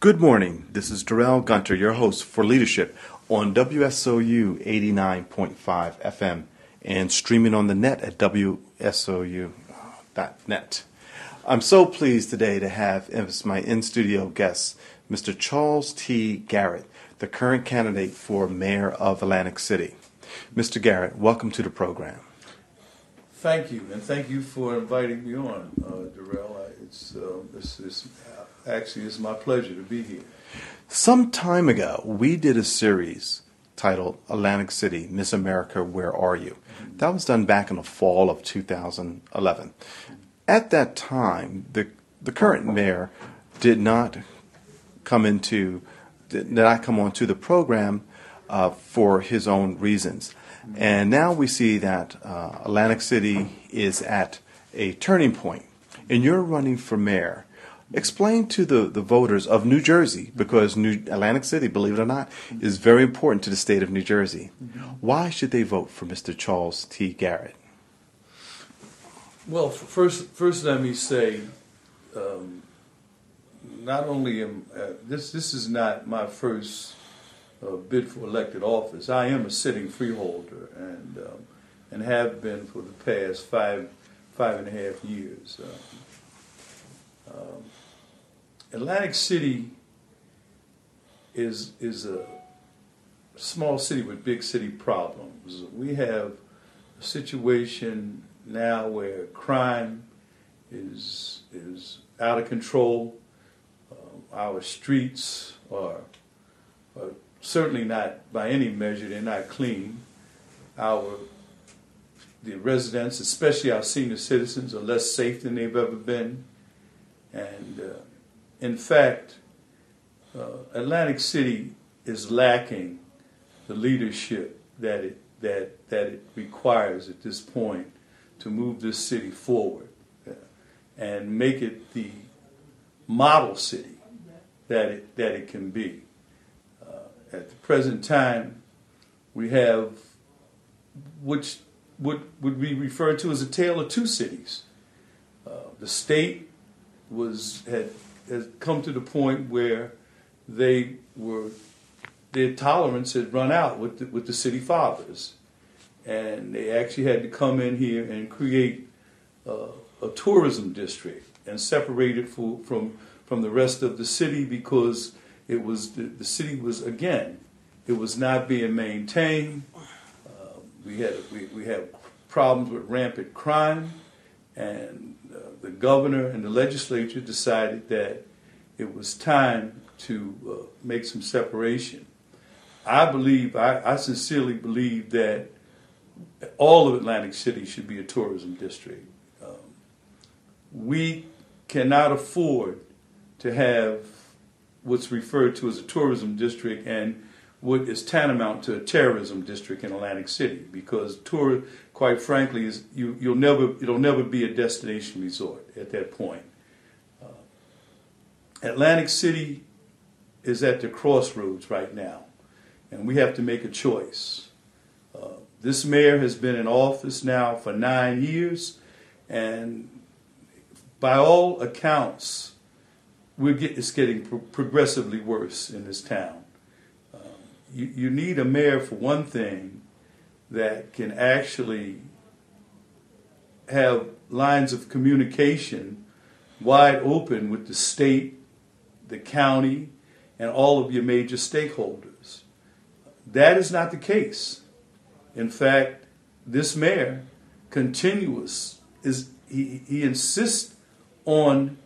Good morning. This is Darrell Gunter, your host for Leadership on WSOU 89.5 FM and streaming on the net at WSOU.net. I'm so pleased today to have as my in studio guest Mr. Charles T. Garrett, the current candidate for mayor of Atlantic City. Mr. Garrett, welcome to the program. Thank you, and thank you for inviting me on, uh, Darrell. It's, uh, it's, it's actually it's my pleasure to be here. Some time ago, we did a series titled Atlantic City, Miss America, Where Are You? That was done back in the fall of 2011. At that time, the, the current mayor did not come into, did not come onto the program uh, for his own reasons. And now we see that uh, Atlantic City is at a turning point. point, and you're running for mayor. Explain to the, the voters of New Jersey, because New Atlantic City, believe it or not, is very important to the state of New Jersey. Why should they vote for Mr. Charles T. Garrett? Well, first, first let me say, um, not only am uh, this this is not my first uh, bid for elected office. I am a sitting freeholder and um, and have been for the past five five and a half years. Um, um, Atlantic City is is a small city with big city problems. We have a situation now where crime is is out of control. Um, our streets are, are certainly not by any measure they're not clean. Our the residents, especially our senior citizens, are less safe than they've ever been. And uh, in fact, uh, Atlantic City is lacking the leadership that it that that it requires at this point to move this city forward uh, and make it the model city that it that it can be. Uh, at the present time, we have which would would be referred to as a tale of two cities. Uh, the state was had has come to the point where they were their tolerance had run out with the, with the city fathers, and they actually had to come in here and create uh, a tourism district and separate it for, from from the rest of the city because it was the, the city was again it was not being maintained. Uh, we had we, we had problems with rampant crime, and uh, the governor and the legislature decided that it was time to uh, make some separation. I believe, I, I, sincerely believe that all of Atlantic City should be a tourism district. Um, we cannot afford to have what's referred to as a tourism district and what is tantamount to a terrorism district in Atlantic City because tour, quite frankly, is you, you'll never it'll never be a destination resort at that point. Uh, Atlantic City is at the crossroads right now, and we have to make a choice. Uh, this mayor has been in office now for nine years, and by all accounts, we're get, it's getting pro- progressively worse in this town you, you need a mayor for one thing that can actually have lines of communication wide open with the state, the county, and all of your major stakeholders. That is not the case. In fact, this mayor continuous is he, he insists on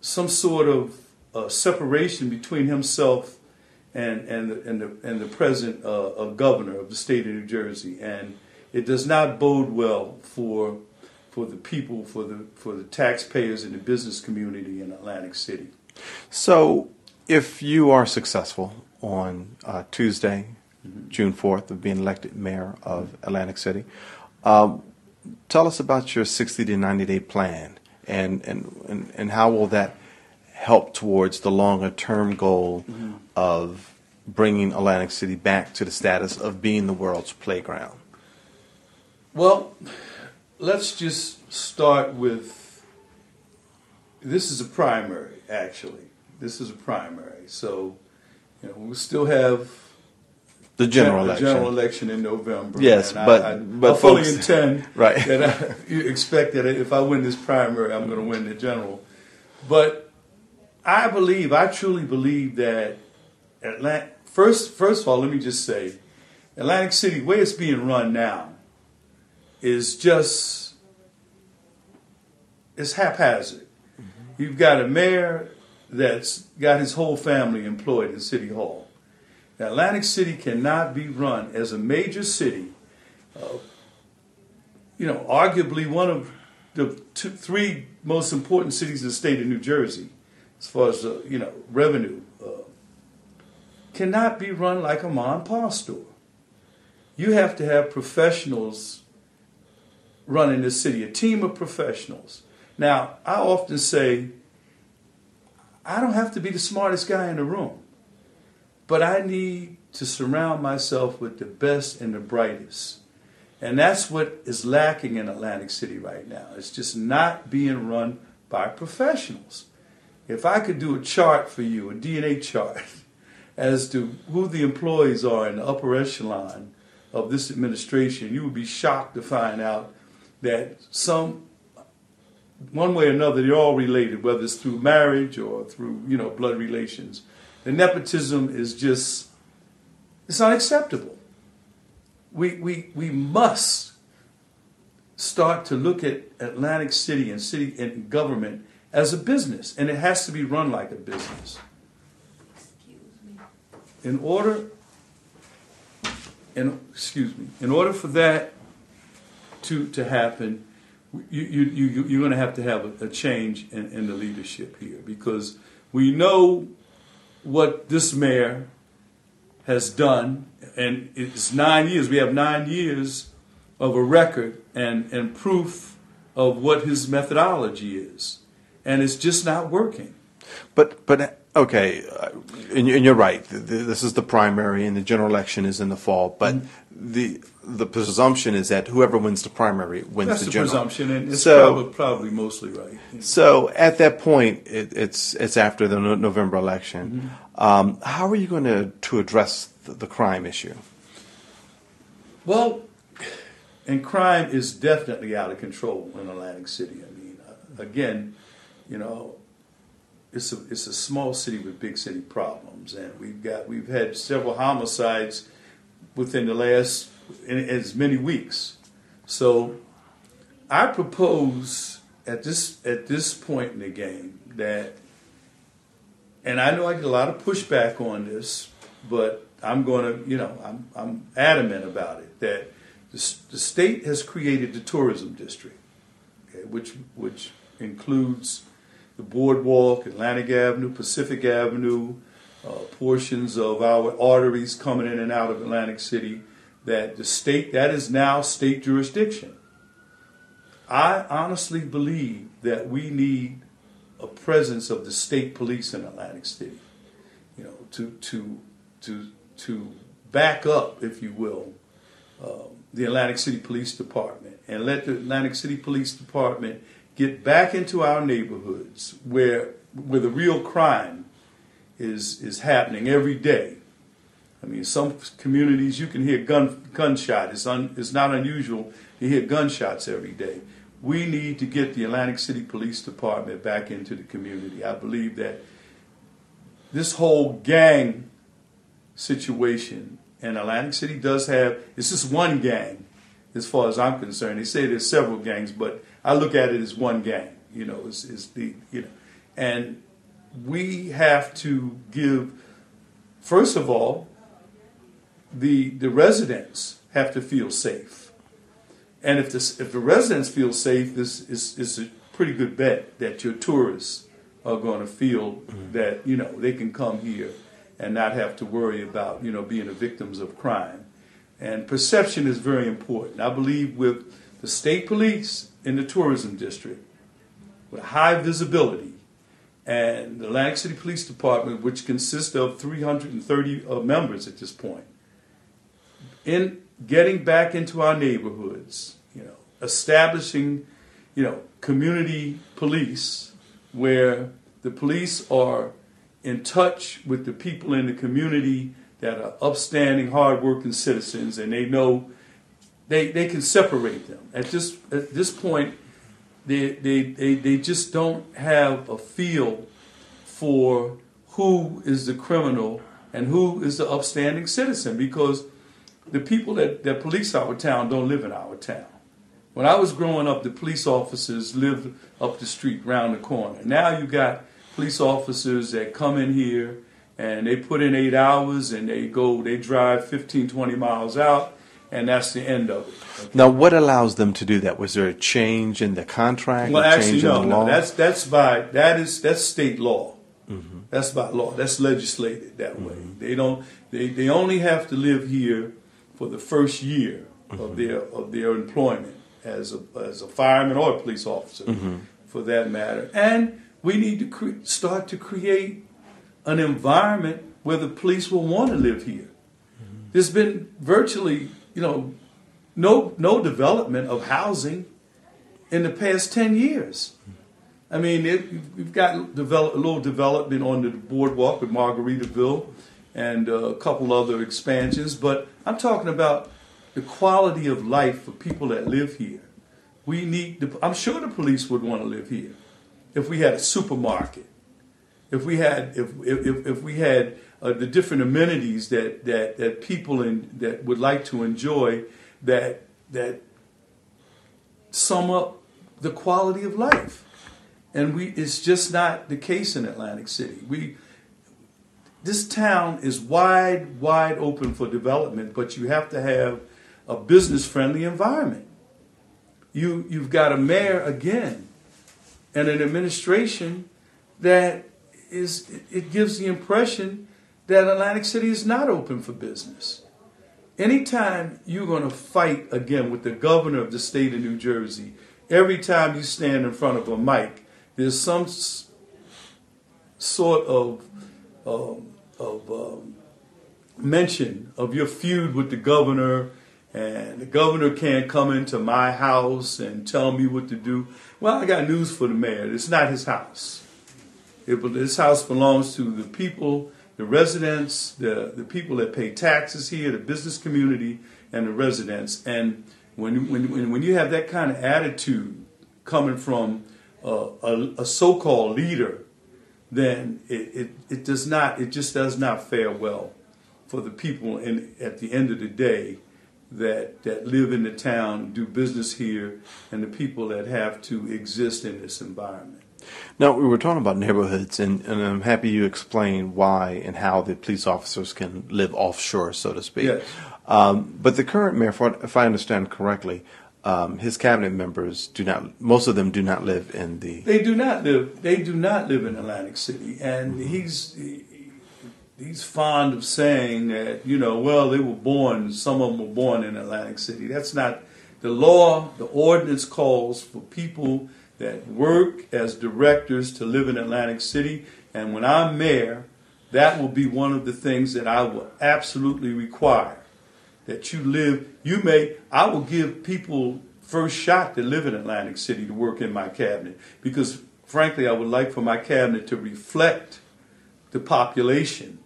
some sort of uh, separation between himself and and the, and the, and the present uh, of governor of the state of New Jersey, and it does not bode well for for the people, for the for the taxpayers and the business community in Atlantic City. So, if you are successful on uh, Tuesday, mm-hmm. June fourth, of being elected mayor of Atlantic City, um, tell us about your sixty to ninety day plan, and and and, and how will that help towards the longer term goal mm-hmm. Of bringing Atlantic City back to the status of being the world's playground? Well, let's just start with this is a primary, actually. This is a primary, so you know we'll still have The general the election. general election in November. Yes, and but- I, I, but I fully folks- intend Right. that I you expect that if I win this primary, I'm going to win the general. But I believe, I truly believe that Atlanta. First, first of all, let me just say, Atlantic City, the way it's being run now, is just it's haphazard. You've got a mayor that's got his whole family employed in City Hall. Now, Atlantic City cannot be run as a major city. Uh, you know, arguably one of the two, three most important cities in the state of New Jersey, as far as uh, you know revenue, cannot be run like a mom and pop store. You have to have professionals running the city, a team of professionals. Now, I often say, I don't have to be the smartest guy in the room, but I need to surround myself with the best and the brightest. And that's what is lacking in Atlantic City right now. It's just not being run by professionals. If I could do a chart for you, a DNA chart, as to who the employees are in the upper echelon of this administration, you would be shocked to find out that some one way or another, they're all related, whether it's through marriage or through, you know, blood relations. The nepotism is just, it's unacceptable. We, we, we must start to look at Atlantic City and city and government as a business, and it has to be run like a business. In order, in, excuse me, in order for that to, to happen, you, you, you, you're going to have to have a, a change in, in the leadership here because we know what this mayor has done, and it's nine years. We have nine years of a record and, and proof of what his methodology is, and it's just not working. But but okay, uh, and, you- and you're right. Th- th- This is the primary, and the general election is in the fall. But Mm-hmm. the the presumption is that whoever wins the primary wins the general election. That's the the general. presumption, and it's So- probably, probably mostly right. So at that point, it, it's it's after the no- November election. Mm-hmm. Um, how are you going to to address the, the crime issue? Well, and crime is definitely out of control in Atlantic City. I mean, uh, again, you know, it's a it's a small city with big city problems, and we've got we've had several homicides within the last in, as many weeks. So, I propose at this at this point in the game that, and I know I get a lot of pushback on this, but I'm going to, you know, I'm, I'm adamant about it that the, the state has created the tourism district, okay, which which includes the boardwalk, Atlantic Avenue, Pacific Avenue, uh, portions of our arteries coming in and out of Atlantic City. That the state that is now state jurisdiction. I honestly believe that we need a presence of the state police in Atlantic City, you know, to to to to back up, if you will, uh, the Atlantic City Police Department and let the Atlantic City Police Department get back into our neighborhoods where where the real crime is is happening every day. I mean, some communities you can hear gun gunshot. It's un, it's not unusual to hear gunshots every day. We need to get the Atlantic City Police Department back into the community. I believe that this whole gang situation and Atlantic City does have it's just one gang as far as I'm concerned. They say there's several gangs, but I look at it as one gang. You know, it's, it's the you know, and we have to give first of all the the residents have to feel safe, and if this if the residents feel safe, this is is a pretty good bet that your tourists are going to feel that you know they can come here and not have to worry about you know being the victims of crime. And perception is very important. I believe with the state police in the tourism district, with high visibility, and the Atlantic City Police Department, which consists of 330 uh, members at this point, in getting back into our neighborhoods, you know, establishing, you know, community police where the police are in touch with the people in the community that are upstanding, hardworking citizens, and they know they, they can separate them. At this at this point, they, they, they, they just don't have a feel for who is the criminal and who is the upstanding citizen because the people that, that police our town don't live in our town. When I was growing up, the police officers lived up the street, round the corner. Now you got police officers that come in here and they put in eight hours and they go, they drive 15, 20 miles out, and that's the end of it. Okay? Now, what allows them to do that? Was there a change in the contract? Well, actually, change no, in the law? no. That's that's by that is that's state law. That's by law. That's legislated that way. Mm-hmm. They don't. They, they only have to live here for the first year of mm-hmm. their of their employment as a as a fireman or a police officer, mm-hmm. for that matter. And we need to cre- start to create an environment where the police will want to live here. There's been virtually, you know, no no development of housing in the past ten years. I mean, it, we've got develop, a little development on the boardwalk with Margaritaville and uh, a couple other expansions, but I'm talking about the quality of life for people that live here. We need. The, I'm sure the police would want to live here if we had a supermarket, if we had if if, if we had uh, the different amenities that that that people in that would like to enjoy that that sum up the quality of life. And we it's just not the case in Atlantic City. We this town is wide, wide open for development, but you have to have a business friendly environment. You you've got a mayor again and an administration that is it gives the impression that Atlantic City is not open for business. Anytime you're going to fight again with the governor of the state of New Jersey, every time you stand in front of a mic, there's some sort of um, of um, mention of your feud with the governor, and the governor can't come into my house and tell me what to do. Well, I got news for the mayor. It's not his house. It, this house belongs to the people, the residents, the, the people that pay taxes here, the business community, and the residents. And when, when, when, you have that kind of attitude coming from a, a so-called leader, then it, it, it does not, it just does not fare well for the people in, at the end of the day that, that live in the town, do business here, and the people that have to exist in this environment. Now, we were talking about neighborhoods, and, and I'm happy you explained why and how the police officers can live offshore, so to speak. Yes. Um, but the current mayor, if I understand correctly, um, his cabinet members do not, most of them do not live in the. They do not live. They do not live in Atlantic City, and he's he- he's fond of saying that you know, well, they were born. Some of them were born in Atlantic City. That's not the law. The ordinance calls for people that work as directors to live in Atlantic City, and when I'm mayor, that will be one of the things that I will absolutely require that you live. You may, I will give people first shot to live in Atlantic City to work in my cabinet because, frankly, I would like for my cabinet to reflect the population.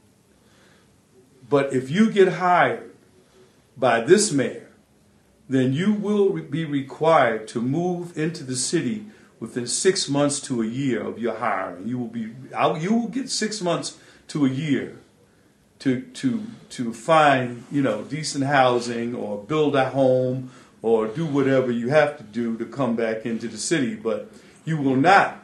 But if you get hired by this mayor, then you will be required to move into the city within six months to a year of your hiring. You will be, you will get six months to a year to to to find you know decent housing or build a home or do whatever you have to do to come back into the city but you will not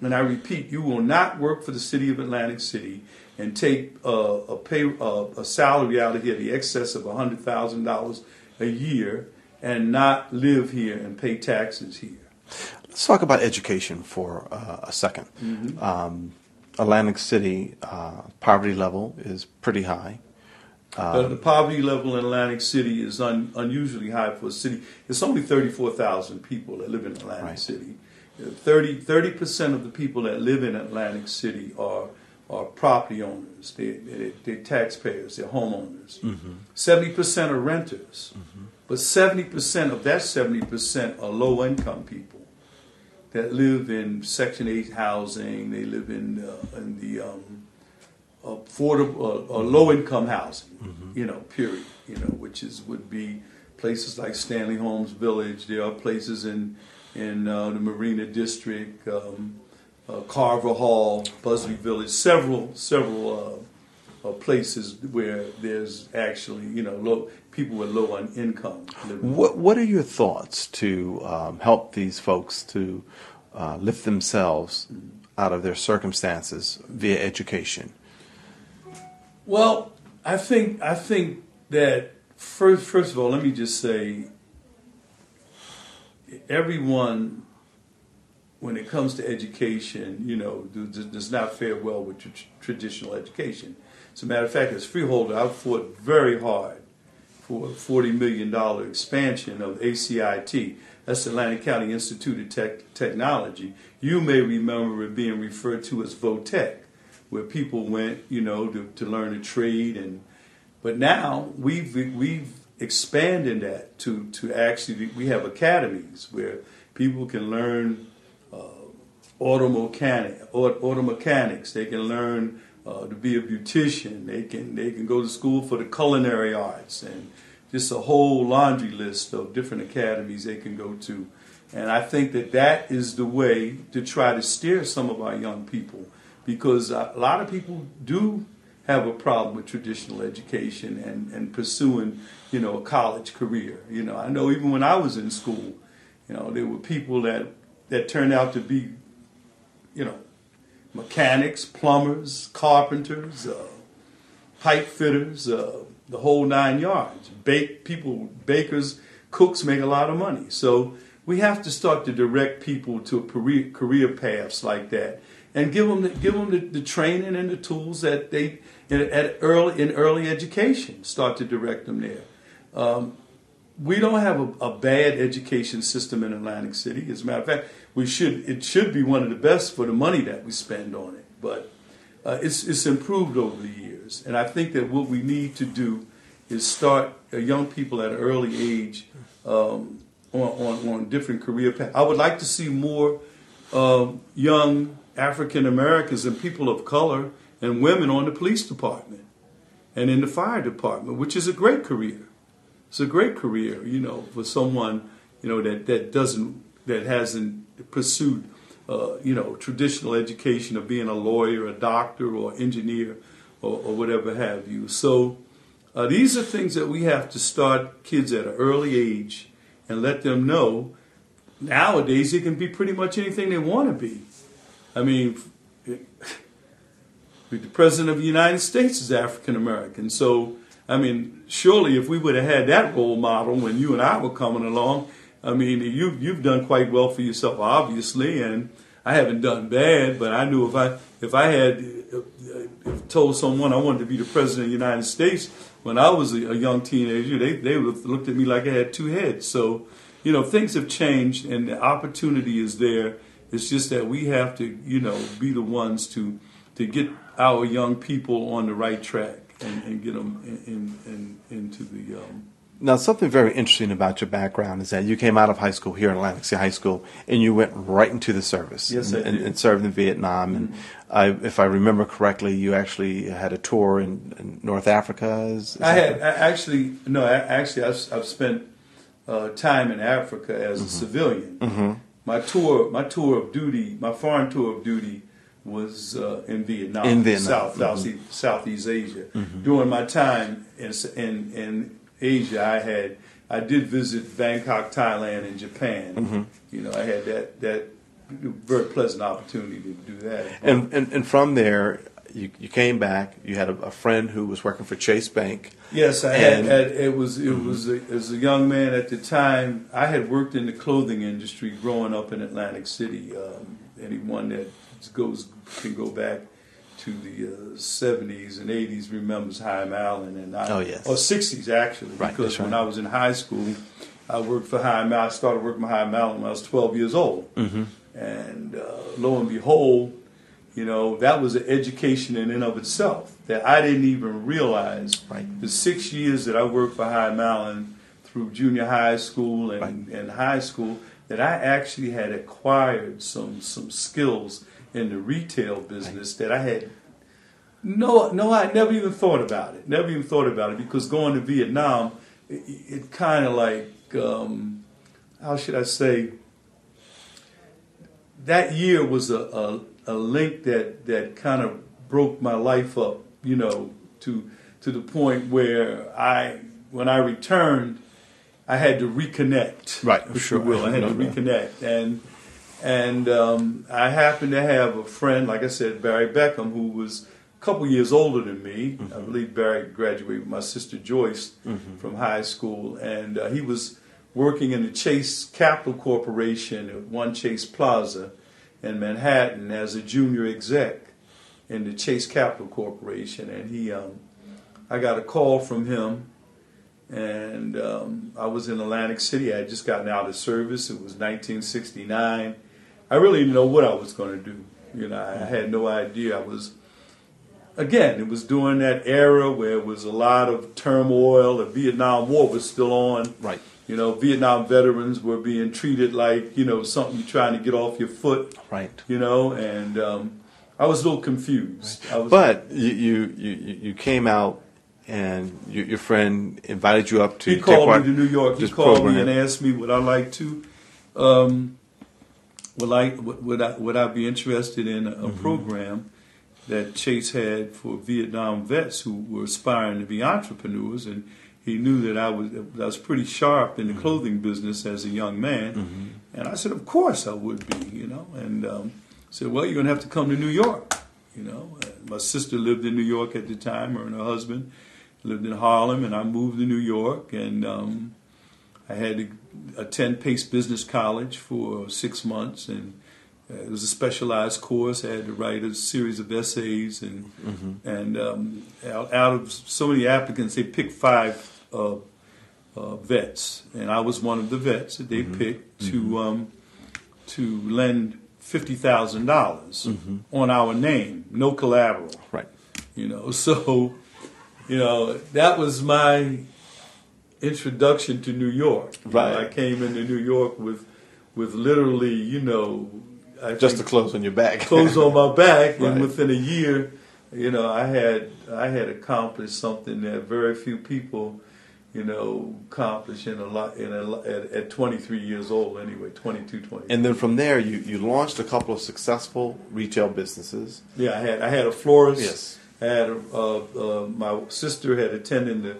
and i repeat you will not work for the city of atlantic city and take uh, a pay uh, a salary out of here the excess of $100000 a year and not live here and pay taxes here Let's talk about education for uh, a 2nd Mm-hmm. Um, Atlantic City uh, poverty level is pretty high. But the poverty level in Atlantic City is un, unusually high for a city. It's only 34,000 people that live in Atlantic Right. City. Uh, 30 percent of the people that live in Atlantic City are are property owners. They, they, they're taxpayers. They're homeowners. 70 percent are renters. But 70 percent of that 70 percent are low income people that live in Section 8 housing. They live in uh, in the um, affordable, uh, uh, low income housing, you know, period, you know, which is would be places like Stanley Holmes Village. There are places in in uh, the Marina District, um, uh, Carver Hall, Busby Village, several several uh, places where there's actually you know low people with low on income. living. What What are your thoughts to um, help these folks to uh, lift themselves out of their circumstances via education? Well, I think I think that first first of all, let me just say, everyone, when it comes to education, you know, does, does not fare well with tr- traditional education. As a matter of fact, as freeholder, I fought very hard for a forty million dollar expansion of ACIT. That's Atlantic County Institute of Tech- Technology. You may remember it being referred to as VOTEC where people went, you know, to, to learn a trade and but now we've we've expanded that to to actually we have academies where people can learn uh, auto mechanic auto mechanics. They can learn uh, to be a beautician. They can they can go to school for the culinary arts and just a whole laundry list of different academies they can go to. And I think that that is the way to try to steer some of our young people because a lot of people do have a problem with traditional education and, and pursuing, you know, a college career. You know, I know even when I was in school, you know, there were people that, that turned out to be, you know, mechanics, plumbers, carpenters, uh, pipe fitters, uh, the whole nine yards. Bake people, bakers, cooks make a lot of money. So we have to start to direct people to career career paths like that and give them the, give them the, the training and the tools that they in, at early in early education start to direct them there. Um, we don't have a, a, bad education system in Atlantic City. As a matter of fact, we should it should be one of the best for the money that we spend on it. But uh, it's it's improved over the years, and I think that what we need to do is start uh, young people at an early age um, on, on, on different career paths. I would like to see more um, young African Americans and people of color and women on the police department and in the fire department, which is a great career. It's a great career, you know, for someone, you know, that, that doesn't, that hasn't pursued, uh, you know, traditional education of being a lawyer, a doctor, or engineer, or, or whatever have you. So uh, these are things that we have to start kids at an early age and let them know. Nowadays, it can be pretty much anything they want to be. I mean, the president of the United States is African American. So, I mean, surely if we would have had that role model when you and I were coming along, I mean, you've you've done quite well for yourself, obviously, and I haven't done bad. But I knew if I if I had if told someone I wanted to be the president of the United States when I was a, a young teenager, they they would have looked at me like I had two heads. So, you know, things have changed, and the opportunity is there it's just that we have to, you know, be the ones to to get our young people on the right track and, and get them in, in, in, into the. Um, now, something very interesting about your background is that you came out of high school here in Atlantic City High School, and you went right into the service. Yes, and, I and, did. and served in Vietnam. And Mm-hmm. I, if I remember correctly, you actually had a tour in, in North Africa. Is, is I had I actually no, I, actually I've, I've spent uh, time in Africa as Mm-hmm. a civilian. My tour, my tour of duty, my foreign tour of duty was uh, in Vietnam, In Vietnam. South, Mhm. Southeast, Southeast Asia. During my time in, in in Asia, I had I did visit Bangkok, Thailand, and Japan. You know, I had that that very pleasant opportunity to do that. And, and and from there, you, you came back. You had a, a friend who was working for Chase Bank. Yes, I had, had. It was. It was. A, as a young man at the time, I had worked in the clothing industry growing up in Atlantic City. Um, anyone that goes can go back to the seventies and eighties remembers Haim Allen and I, Oh, yes. or sixties actually, Right, because when right. I was in high school, I worked for Haim. Allen. I started working for Haim Allen when I was twelve years old, Mm-hmm. and uh, lo and behold, you know that was an education in and of itself that I didn't even realize. Right. The six years that I worked for Haim Allen through junior high school and, Right. and high school, that I actually had acquired some some skills in the retail business that I had No, no, I never even thought about it. Never even thought about it because going to Vietnam, it, it kind of like, um, how should I say? That year was a, a, a link that, that kind of broke my life up, you know, to to the point where I, when I returned, I had to reconnect. Right, if sure. will. I had to reconnect, and and um, I happened to have a friend, like I said, Barry Beckham, who was a couple years older than me. Mm-hmm. I believe Barry graduated with my sister Joyce Mm-hmm. from high school, and uh, he was working in the Chase Capital Corporation at One Chase Plaza in Manhattan as a junior exec in the Chase Capital Corporation, and he, um, I got a call from him and um, I was in Atlantic City. I had just gotten out of service. It was 1969. I really didn't know what I was going to do. You know, I had no idea. I was, again, it was during that era where it was a lot of turmoil. The Vietnam War was still on. Right. You know, Vietnam veterans were being treated like, you know, something you're trying to get off your foot, Right. you know, and um, I was a little confused. I was, But you you, you, you came out and you, your friend invited you up to he called me to New York. He called program. me and asked me would I like to, um, would I would, I would I be interested in a, Mm-hmm. program that Chase had for Vietnam vets who were aspiring to be entrepreneurs, and he knew that I was I was pretty sharp in the clothing business as a young man, Mm-hmm. and I said, of course I would be, you know, and um, said, well, you're going to have to come to New York, you know. And my sister lived in New York at the time, her and her husband lived in Harlem, and I moved to New York, and um, I had to attend Pace Business College for six months, and uh, it was a specialized course. I had to write a series of essays, and and um, out, out of so many applicants, they picked five uh, uh, vets, and I was one of the vets that they picked to um, to lend fifty dollars on our name, no collateral. Right. you know so you know that was my introduction to new york You know, Right. i came into new york with with literally you know I Just the clothes on your back. clothes on my back Right. and within a year you know i had i had accomplished something that very few people you know accomplish in a lot in a at, at 23 years old anyway 22 23 And then from there, you, you launched a couple of successful retail businesses. Yeah, I had I had a florist. Yes. I had uh, uh, my sister had attended the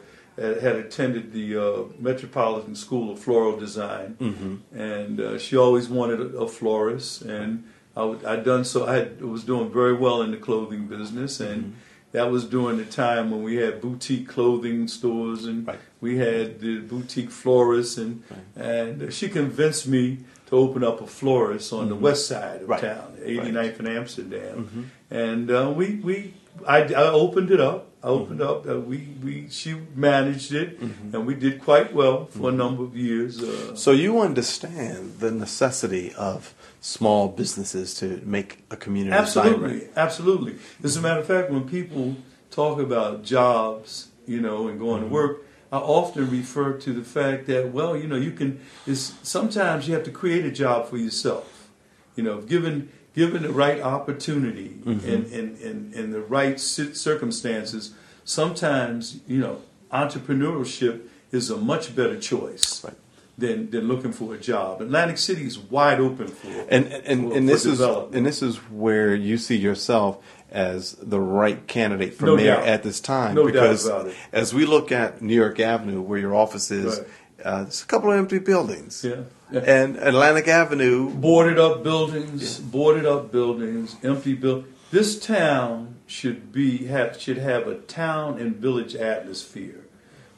had attended the uh, Metropolitan School of Floral Design, Mm-hmm. and uh, she always wanted a, a florist, and I would, I'd done so. I had, was doing very well in the clothing business, and Mm-hmm. that was during the time when we had boutique clothing stores, and Right. we had the boutique florists, and and she convinced me to open up a florist on the west side of Right. town, 89th and Amsterdam, Mm-hmm. and uh, we we I, I opened it up. I opened up. Uh, we we she managed it, and we did quite well for a number of years. Uh, So you understand the necessity of small businesses to make a community absolutely, vibrant. absolutely. As a matter of fact, when people talk about jobs, you know, and going to work, I often refer to the fact that well, you know, you can. Is sometimes you have to create a job for yourself. You know, given given the right opportunity and, and, and, and the right circumstances, sometimes you know entrepreneurship is a much better choice Right. than than looking for a job. Atlantic City is wide open for And and, for- and this is development. and this is where you see yourself as the right candidate for No mayor doubt. at this time. No doubt because about it. as we look at New York Avenue, where your office is, Right. uh, there's a couple of empty buildings. Yeah. Yeah. And Atlantic Avenue, boarded up buildings, boarded up buildings, empty buildings. This town should be have should have a town and village atmosphere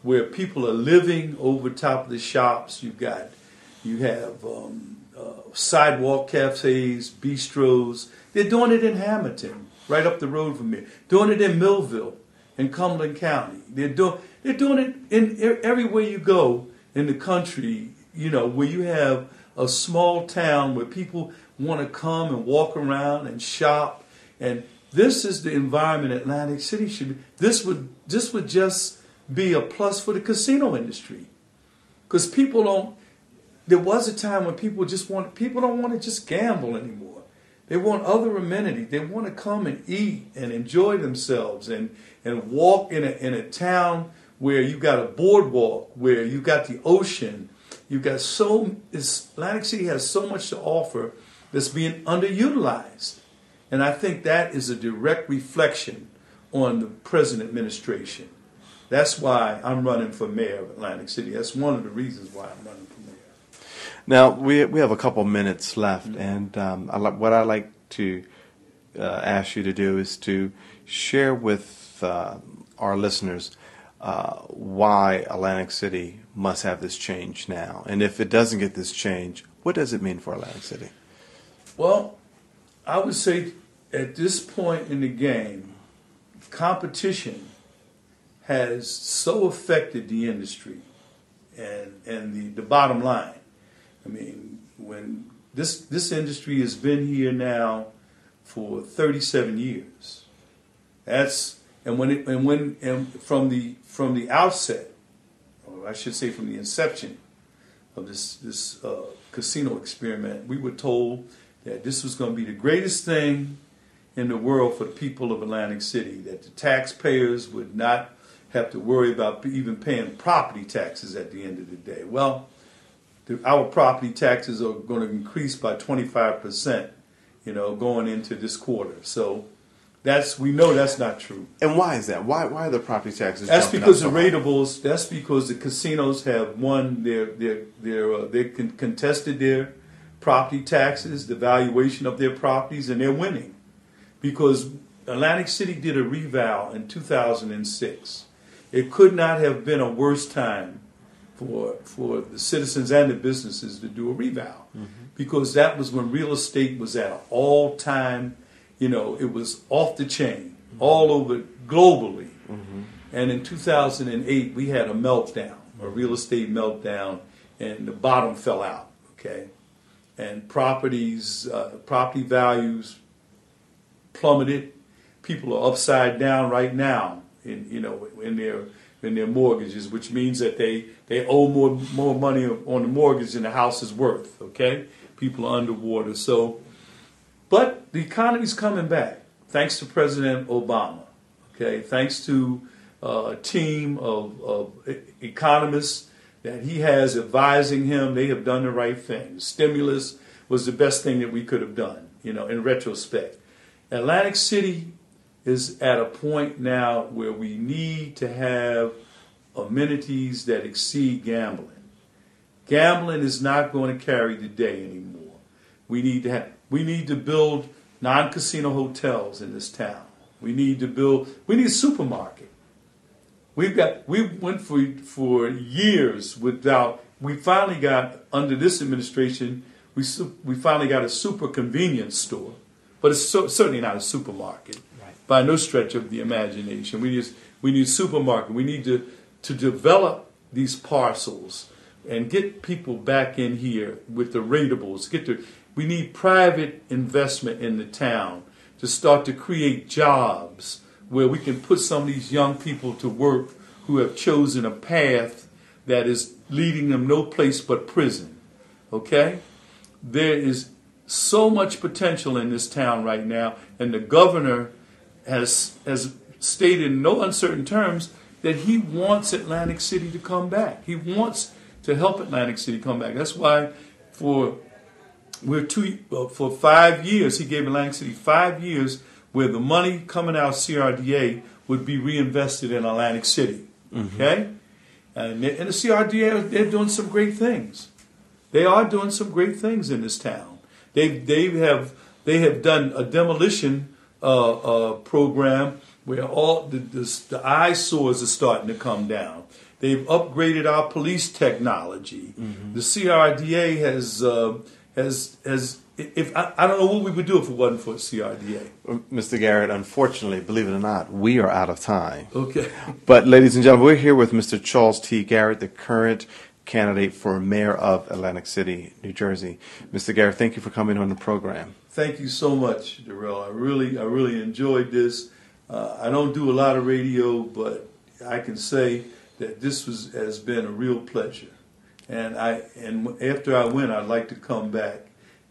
where people are living over top of the shops. You've got you have um, uh, sidewalk cafes, bistros. They're doing it in Hamilton, right up the road from here. Doing it in Millville, in Cumberland County. They're doing they're doing it in everywhere you go in the country. You know where you have a small town where people want to come and walk around and shop, and this is the environment Atlantic City should be. This would this would just be a plus for the casino industry, because people don't there was a time when people just want people don't want to just gamble anymore. They want other amenities. They want to come and eat and enjoy themselves and, and walk in a, in a town where you got a boardwalk, where you got the ocean. You got so Atlantic City has so much to offer that's being underutilized. And I think that is a direct reflection on the present administration. That's why I'm running for mayor of Atlantic City. That's one of the reasons why I'm running for mayor. Now we we have a couple minutes left, and um, I, what I like to uh, ask you to do is to share with uh, our listeners uh, why Atlantic City must have this change now, and if it doesn't get this change, what does it mean for Atlantic City? Well, I would say at this point in the game, competition has so affected the industry and and the, the bottom line. I mean, when this this industry has been here now for 37 years. That's and when it and when and from the from the outset, I should say from the inception of this this uh, casino experiment, we were told that this was going to be the greatest thing in the world for the people of Atlantic City. That the taxpayers would not have to worry about even paying property taxes at the end of the day. Well, the, our property taxes are going to increase by 25%, you know, going into this quarter. So that's we know that's not true. And why is that? Why why are the property taxes? That's because so the ratables. That's because the casinos have won their their their uh, they con- contested their property taxes, the valuation of their properties, and they're winning because Atlantic City did a reval in 2006 it could not have been a worse time for for the citizens and the businesses to do a reval mm-hmm. because that was when real estate was at an all time, you know, it was off the chain mm-hmm. all over globally. Mm-hmm. And in 2008, we had a meltdown, a real estate meltdown, and the bottom fell out. Okay, and properties, uh, property values plummeted. People are upside down right now in you know in their in their mortgages, which means that they they owe more more money on the mortgage than the house is worth. Okay, people are underwater. So, but the economy's coming back thanks to President Obama. Okay, thanks to uh, a team of, of economists that he has advising him. They have done the right thing. Stimulus was the best thing that we could have done. You know, in retrospect, Atlantic City is at a point now where we need to have amenities that exceed gambling. Gambling is not going to carry the day anymore. We need to have, we need to build non-casino hotels in this town. We need to build we need a supermarket. We've got we went for for years without we finally got under this administration we we finally got a super convenience store, but it's so, certainly not a supermarket by no stretch of the imagination. We just we need supermarket. We need to to develop these parcels and get people back in here with the ratables. Get to we need private investment in the town to start to create jobs where we can put some of these young people to work who have chosen a path that is leading them no place but prison. Okay? There is so much potential in this town right now, and the governor has, has stated in no uncertain terms that he wants Atlantic City to come back. He wants to help Atlantic City come back. That's why for we're two for five years he gave Atlantic City five years where the money coming out of CRDA would be reinvested in Atlantic City. Mm-hmm. Okay, and, and the CRDA they're doing some great things. They are doing some great things in this town. They they have they have done a demolition uh, uh, program where all the, the, the eyesores are starting to come down. They've upgraded our police technology. Mm-hmm. The CRDA has has has. If I, I, don't know what we would do if it wasn't for CRDA. Mr. Garrett, unfortunately, believe it or not, we are out of time. Okay. But, ladies and gentlemen, we're here with Mr. Charles T. Garrett, the current candidate for mayor of Atlantic City, New Jersey. Mr. Garrett, thank you for coming on the program. Thank you so much, Darrell. I really, I really enjoyed this. Uh, I don't do a lot of radio, but I can say that this was has been a real pleasure. And I and after I went, I'd like to come back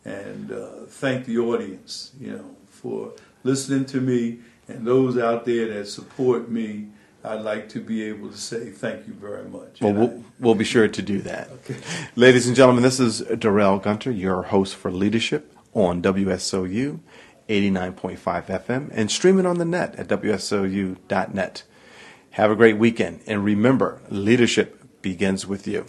and uh, thank the audience, you know, for listening to me and those out there that support me. I'd like to be able to say thank you very much. Well, we'll, we'll be sure to do that. Okay. Ladies and gentlemen, this is Darrell Gunter, your host for Leadership on WSOU 89.5 FM and streaming on the net at WSOU.net. Have a great weekend. And remember, leadership begins with you.